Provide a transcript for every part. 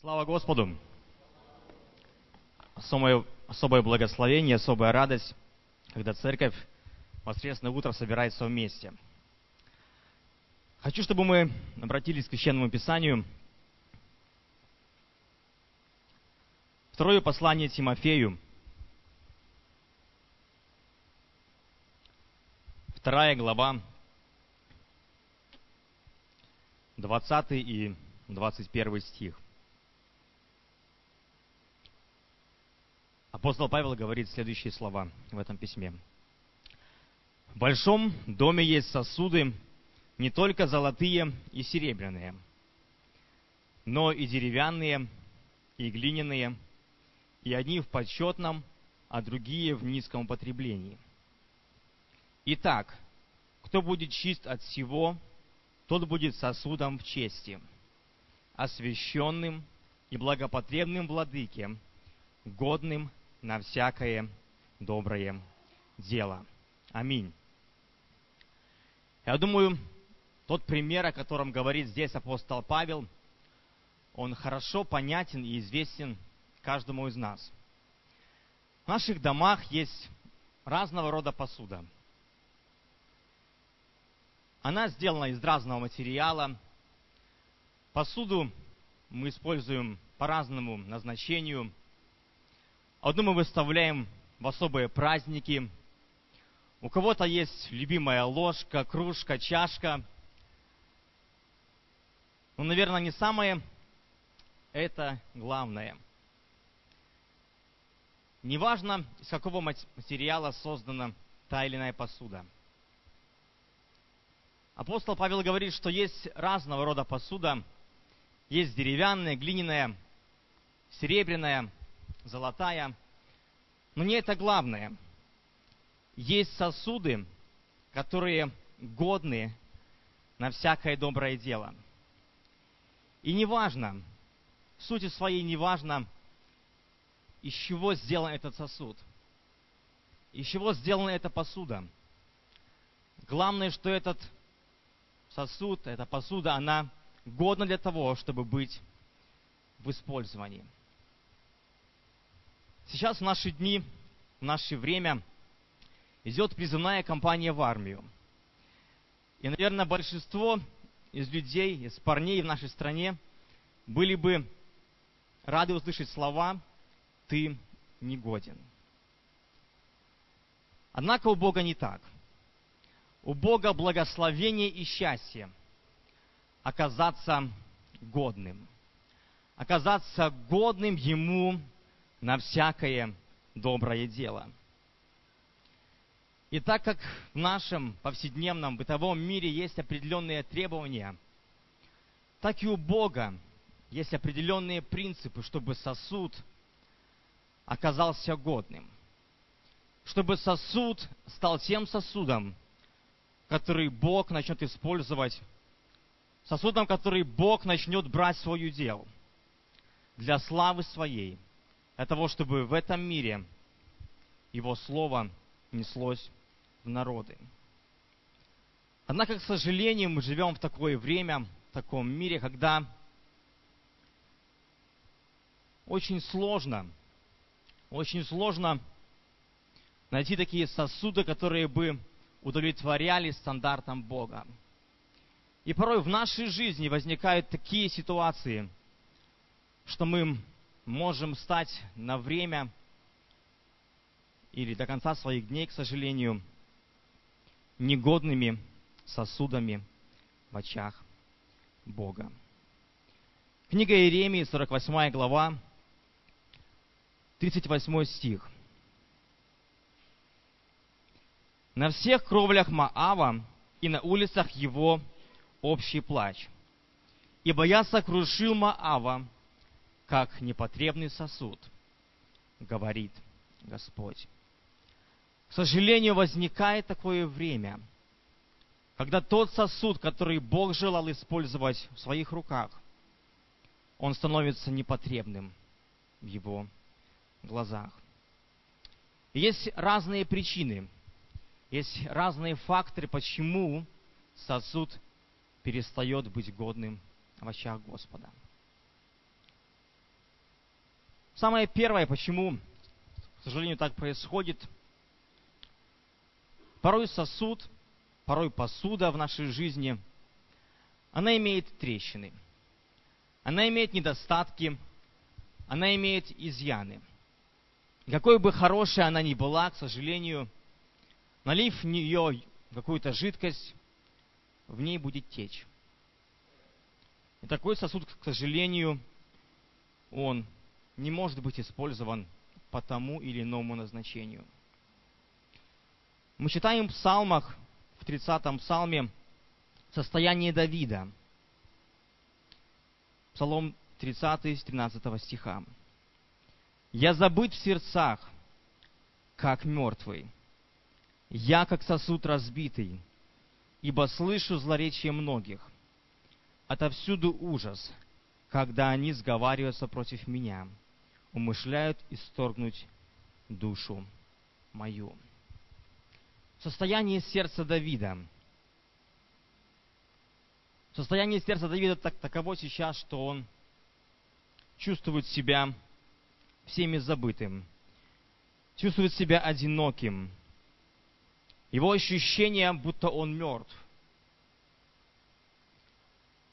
Слава Господу! Особое, особое благословение, особая радость, когда церковь воскресное утро собирается вместе. Хочу, чтобы мы обратились к Священному Писанию. Второе послание Тимофею. Вторая глава, 20 и 21 стих. Апостол Павел говорит следующие слова в этом письме. В большом доме есть сосуды, не только золотые и серебряные, но и деревянные, и глиняные, и одни в почетном, а другие в низком употреблении. Итак, кто будет чист от всего, тот будет сосудом в чести, освященным и благопотребным владыке, годным на всякое доброе дело. Аминь. Я думаю, тот пример, о котором говорит здесь апостол Павел, он хорошо понятен и известен каждому из нас. В наших домах есть разного рода посуда. Она сделана из разного материала. Посуду мы используем по разному назначению – Одну мы выставляем в особые праздники. У кого-то есть любимая ложка, кружка, чашка. Но, наверное, не самое это главное. Неважно, из какого материала создана та или иная посуда. Апостол Павел говорит, что есть разного рода посуда. Есть деревянная, глиняная, серебряная – золотая. Но не это главное. Есть сосуды, которые годны на всякое доброе дело. И неважно, в сути своей неважно, из чего сделан этот сосуд, из чего сделана эта посуда. Главное, что этот сосуд, эта посуда, она годна для того, чтобы быть в использовании. Сейчас в наши дни, в наше время идет призывная кампания в армию. И, наверное, большинство из людей, из парней в нашей стране были бы рады услышать слова «ты не годен». Однако у Бога не так. У Бога благословение и счастье оказаться годным. Оказаться годным Ему на всякое доброе дело. И так как в нашем повседневном бытовом мире есть определенные требования, так и у Бога есть определенные принципы, чтобы сосуд оказался годным. Чтобы сосуд стал тем сосудом, который Бог начнет использовать, сосудом, который Бог начнет брать свою дело для славы своей – для того, чтобы в этом мире Его Слово неслось в народы. Однако, к сожалению, мы живем в такое время, в таком мире, когда очень сложно, очень сложно найти такие сосуды, которые бы удовлетворяли стандартам Бога. И порой в нашей жизни возникают такие ситуации, что мы можем стать на время или до конца своих дней, к сожалению, негодными сосудами в очах Бога. Книга Иеремии, 48 глава, 38 стих. На всех кровлях Маава и на улицах его общий плач. Ибо я сокрушил Маава, как непотребный сосуд, говорит Господь. К сожалению, возникает такое время, когда тот сосуд, который Бог желал использовать в своих руках, он становится непотребным в его глазах. Есть разные причины, есть разные факторы, почему сосуд перестает быть годным в очах Господа. Самое первое, почему, к сожалению, так происходит, порой сосуд, порой посуда в нашей жизни, она имеет трещины, она имеет недостатки, она имеет изъяны. какой бы хорошей она ни была, к сожалению, налив в нее какую-то жидкость, в ней будет течь. И такой сосуд, к сожалению, он не может быть использован по тому или иному назначению. Мы читаем в псалмах, в 30-м псалме, состояние Давида. Псалом 30 с 13 стиха. «Я забыт в сердцах, как мертвый. Я, как сосуд разбитый, ибо слышу злоречие многих. Отовсюду ужас, когда они сговариваются против меня, умышляют исторгнуть душу мою. Состояние сердца Давида. Состояние сердца Давида так, таково сейчас, что он чувствует себя всеми забытым, чувствует себя одиноким. Его ощущение, будто он мертв.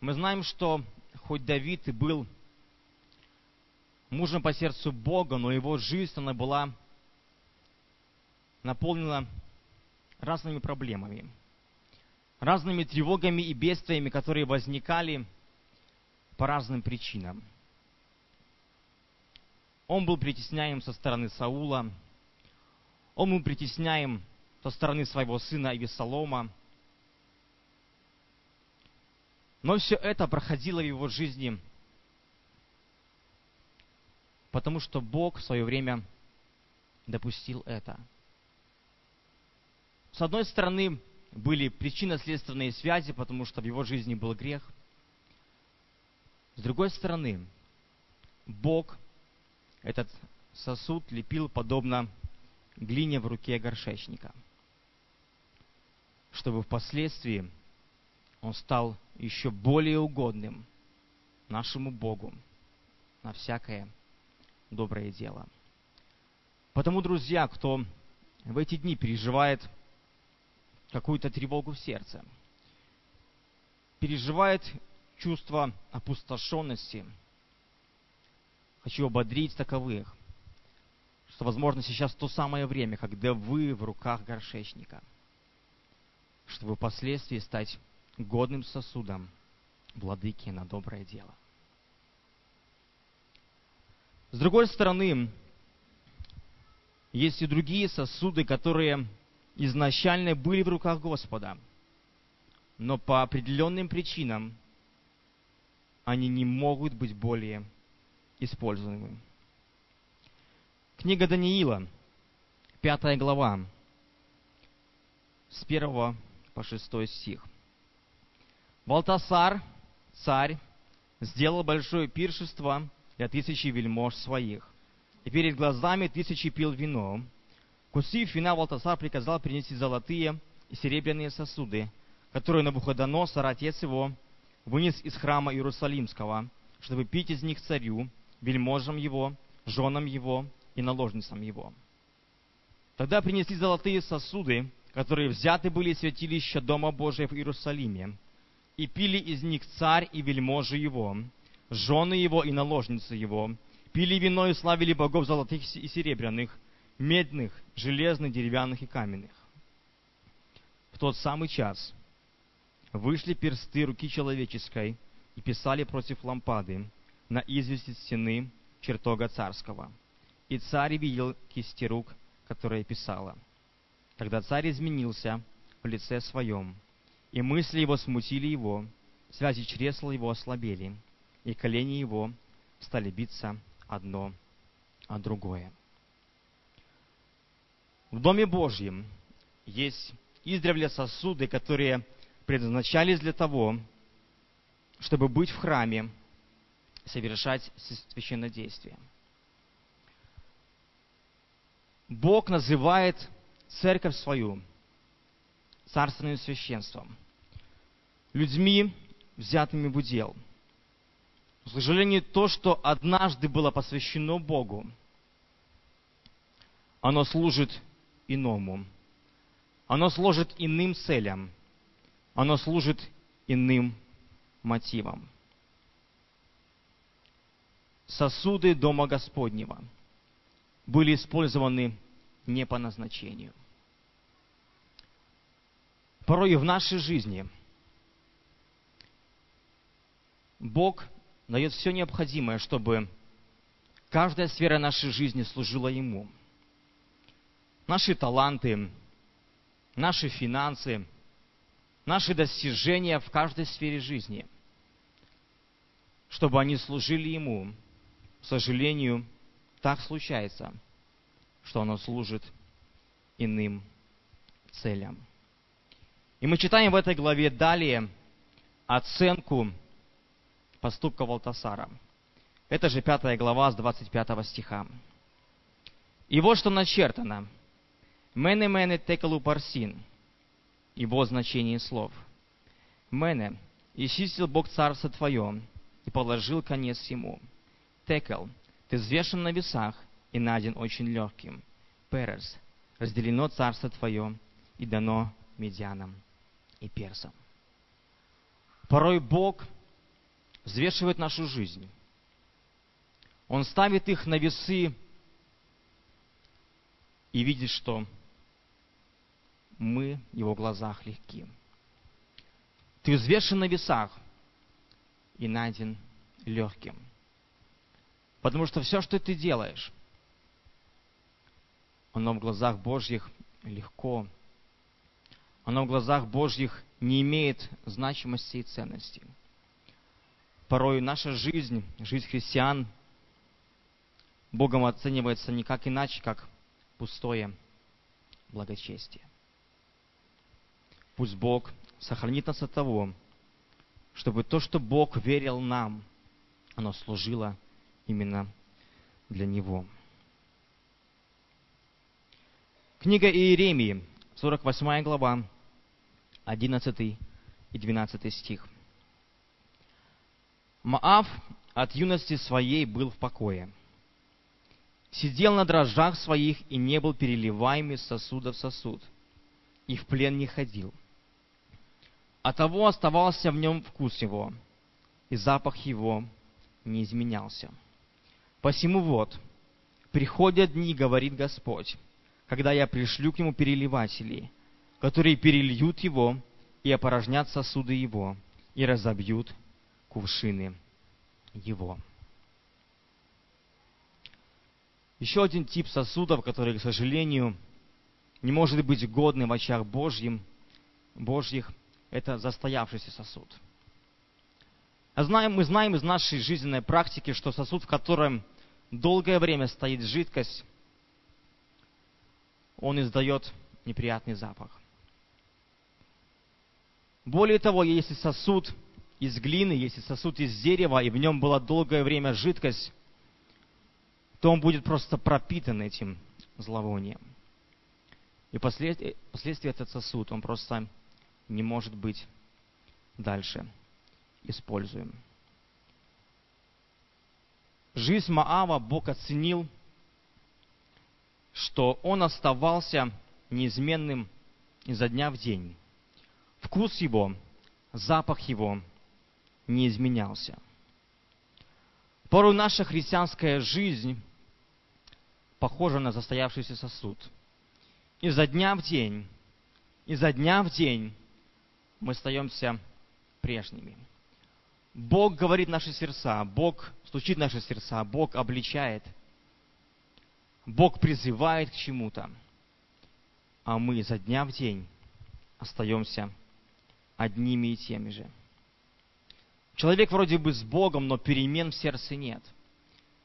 Мы знаем, что хоть Давид и был мужем по сердцу Бога, но его жизнь, она была наполнена разными проблемами, разными тревогами и бедствиями, которые возникали по разным причинам. Он был притесняем со стороны Саула, он был притесняем со стороны своего сына Авесолома. Но все это проходило в его жизни потому что Бог в свое время допустил это. С одной стороны, были причинно-следственные связи, потому что в его жизни был грех. С другой стороны, Бог этот сосуд лепил подобно глине в руке горшечника, чтобы впоследствии он стал еще более угодным нашему Богу на всякое доброе дело. Потому, друзья, кто в эти дни переживает какую-то тревогу в сердце, переживает чувство опустошенности, хочу ободрить таковых, что, возможно, сейчас то самое время, когда вы в руках горшечника, чтобы впоследствии стать годным сосудом владыки на доброе дело. С другой стороны, есть и другие сосуды, которые изначально были в руках Господа, но по определенным причинам они не могут быть более используемы. Книга Даниила, пятая глава, с первого по шестой стих. Валтасар, царь, сделал большое пиршество – для тысячи вельмож своих. И перед глазами тысячи пил вино. Кусив вина, Валтасар приказал принести золотые и серебряные сосуды, которые Набуходоносор, отец его, вынес из храма Иерусалимского, чтобы пить из них царю, вельможам его, женам его и наложницам его. Тогда принесли золотые сосуды, которые взяты были из святилища Дома Божия в Иерусалиме, и пили из них царь и вельможи его, жены его и наложницы его, пили вино и славили богов золотых и серебряных, медных, железных, деревянных и каменных. В тот самый час вышли персты руки человеческой и писали против лампады на извести стены чертога царского. И царь видел кисти рук, которые писала. Тогда царь изменился в лице своем, и мысли его смутили его, связи чресла его ослабели – и колени его стали биться одно о другое. В Доме Божьем есть издревле сосуды, которые предназначались для того, чтобы быть в храме, совершать священнодействие. Бог называет церковь свою царственным священством, людьми, взятыми в удел – К сожалению, то, что однажды было посвящено Богу, оно служит иному. Оно служит иным целям. Оно служит иным мотивам. Сосуды Дома Господнего были использованы не по назначению. Порой и в нашей жизни Бог дает все необходимое, чтобы каждая сфера нашей жизни служила Ему. Наши таланты, наши финансы, наши достижения в каждой сфере жизни, чтобы они служили Ему. К сожалению, так случается, что оно служит иным целям. И мы читаем в этой главе далее оценку поступка Валтасара. Это же пятая глава с 25 стиха. И вот что начертано. Мене мене текалу парсин. Его значение слов. Мене, и чистил Бог царство твое, и положил конец ему. Текал, ты взвешен на весах и найден очень легким. Перес, разделено царство твое и дано медианам и персам. Порой Бог взвешивает нашу жизнь. Он ставит их на весы и видит, что мы в его глазах легки. Ты взвешен на весах и найден легким. Потому что все, что ты делаешь, оно в глазах Божьих легко. Оно в глазах Божьих не имеет значимости и ценности. Порой наша жизнь, жизнь христиан, Богом оценивается никак иначе, как пустое благочестие. Пусть Бог сохранит нас от того, чтобы то, что Бог верил нам, оно служило именно для Него. Книга Иеремии, 48 глава, 11 и 12 стих. Маав от юности своей был в покое. Сидел на дрожжах своих и не был переливаем из сосуда в сосуд, и в плен не ходил. А того оставался в нем вкус его, и запах его не изменялся. Посему вот, приходят дни, говорит Господь, когда я пришлю к нему переливателей, которые перельют его и опорожнят сосуды его, и разобьют кувшины его. Еще один тип сосудов, который, к сожалению, не может быть годным в очах Божьим, Божьих, это застоявшийся сосуд. А знаем, мы знаем из нашей жизненной практики, что сосуд, в котором долгое время стоит жидкость, он издает неприятный запах. Более того, если сосуд из глины, если сосуд из дерева, и в нем была долгое время жидкость, то он будет просто пропитан этим зловонием. И последствия, последствия этот сосуд, он просто не может быть дальше используем. Жизнь Маава Бог оценил, что он оставался неизменным изо дня в день. Вкус его, запах его не изменялся. Порой наша христианская жизнь похожа на застоявшийся сосуд. Изо дня в день, изо дня в день мы остаемся прежними. Бог говорит наши сердца, Бог стучит наши сердца, Бог обличает, Бог призывает к чему-то, а мы изо дня в день остаемся одними и теми же. Человек вроде бы с Богом, но перемен в сердце нет.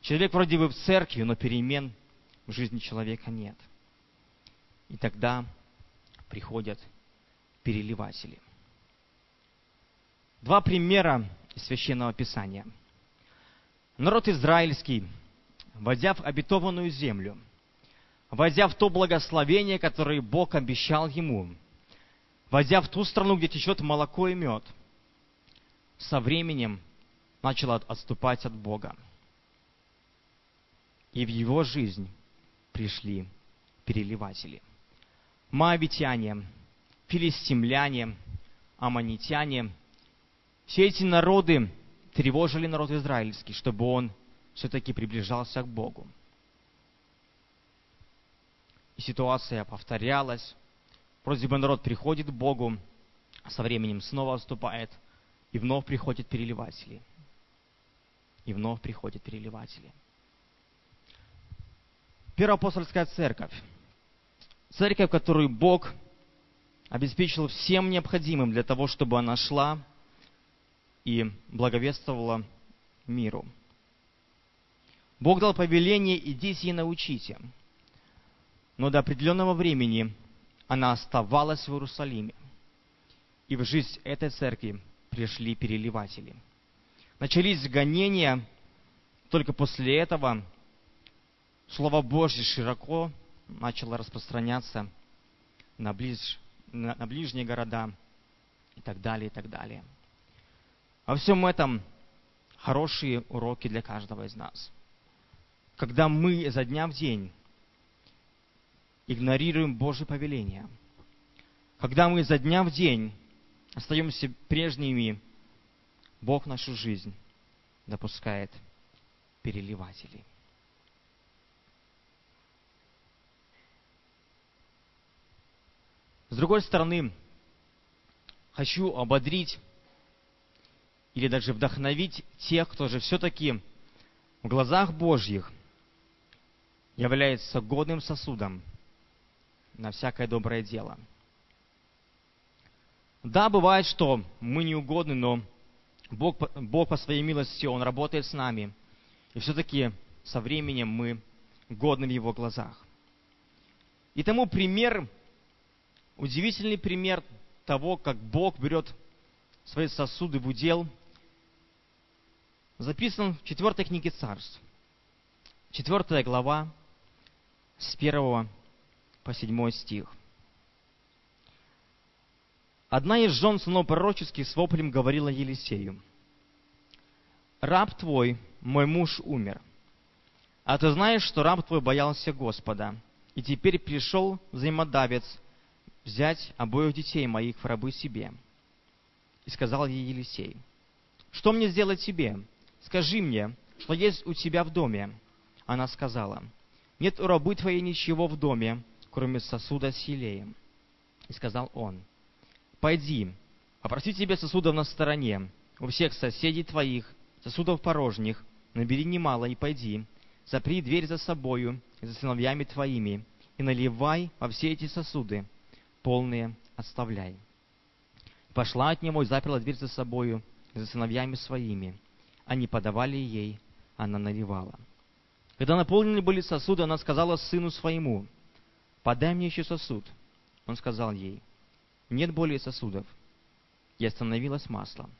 Человек вроде бы в церкви, но перемен в жизни человека нет. И тогда приходят переливатели. Два примера из Священного Писания. Народ израильский, войдя в обетованную землю, войдя в то благословение, которое Бог обещал ему, войдя в ту страну, где течет молоко и мед, со временем начало отступать от Бога. И в его жизнь пришли переливатели. Моавитяне, филистимляне, аммонитяне, все эти народы тревожили народ израильский, чтобы он все-таки приближался к Богу. И ситуация повторялась. Вроде бы народ приходит к Богу, а со временем снова отступает, и вновь приходят переливатели. И вновь приходят переливатели. Первоапостольская церковь. Церковь, которую Бог обеспечил всем необходимым для того, чтобы она шла и благовествовала миру. Бог дал повеление «идите и научите». Но до определенного времени она оставалась в Иерусалиме. И в жизнь этой церкви пришли переливатели. Начались гонения, только после этого Слово Божье широко начало распространяться на, ближ, на, на ближние города и так далее, и так далее. Во всем этом хорошие уроки для каждого из нас. Когда мы изо дня в день игнорируем Божье повеление, когда мы изо дня в день остаемся прежними, Бог нашу жизнь допускает переливателей. С другой стороны, хочу ободрить или даже вдохновить тех, кто же все-таки в глазах Божьих является годным сосудом на всякое доброе дело. Да, бывает, что мы неугодны, но Бог, Бог по своей милости, Он работает с нами. И все-таки со временем мы годны в Его глазах. И тому пример, удивительный пример того, как Бог берет свои сосуды в удел, записан в четвертой книге царств. Четвертая глава, с первого по седьмой стих. Одна из жен сынов пророческих с воплем говорила Елисею, «Раб твой, мой муж, умер, а ты знаешь, что раб твой боялся Господа, и теперь пришел взаимодавец взять обоих детей моих в рабы себе». И сказал ей Елисей, «Что мне сделать тебе? Скажи мне, что есть у тебя в доме?» Она сказала, «Нет у рабы твоей ничего в доме, кроме сосуда с елеем». И сказал он, Пойди, опроси тебе сосудов на стороне, у всех соседей твоих, сосудов порожних, набери немало и пойди, запри дверь за собою и за сыновьями твоими, и наливай во все эти сосуды, полные оставляй. Пошла от него и заперла дверь за собою и за сыновьями своими. Они подавали ей, она наливала. Когда наполнены были сосуды, она сказала сыну своему, «Подай мне еще сосуд». Он сказал ей, нет более сосудов. И остановилось масло.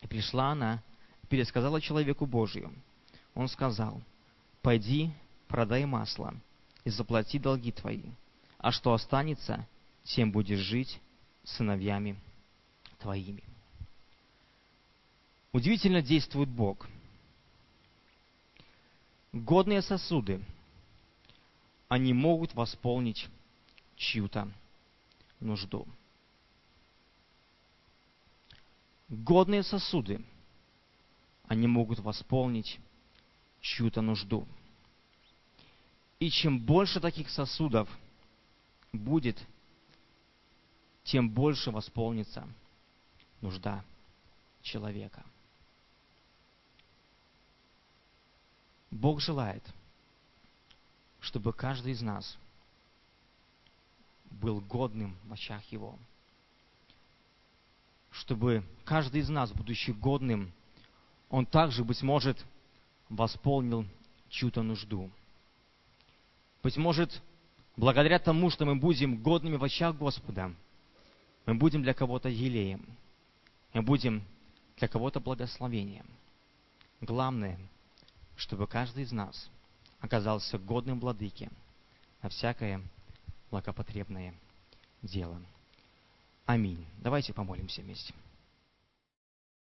И пришла она пересказала человеку Божию. Он сказал, пойди, продай масло и заплати долги твои, а что останется, тем будешь жить сыновьями твоими. Удивительно действует Бог. Годные сосуды, они могут восполнить чью-то нужду годные сосуды, они могут восполнить чью-то нужду. И чем больше таких сосудов будет, тем больше восполнится нужда человека. Бог желает, чтобы каждый из нас был годным в очах Его – чтобы каждый из нас, будучи годным, он также, быть может, восполнил чью-то нужду. Быть может, благодаря тому, что мы будем годными в очах Господа, мы будем для кого-то елеем, мы будем для кого-то благословением. Главное, чтобы каждый из нас оказался годным владыке на всякое благопотребное дело. Аминь. Давайте помолимся вместе.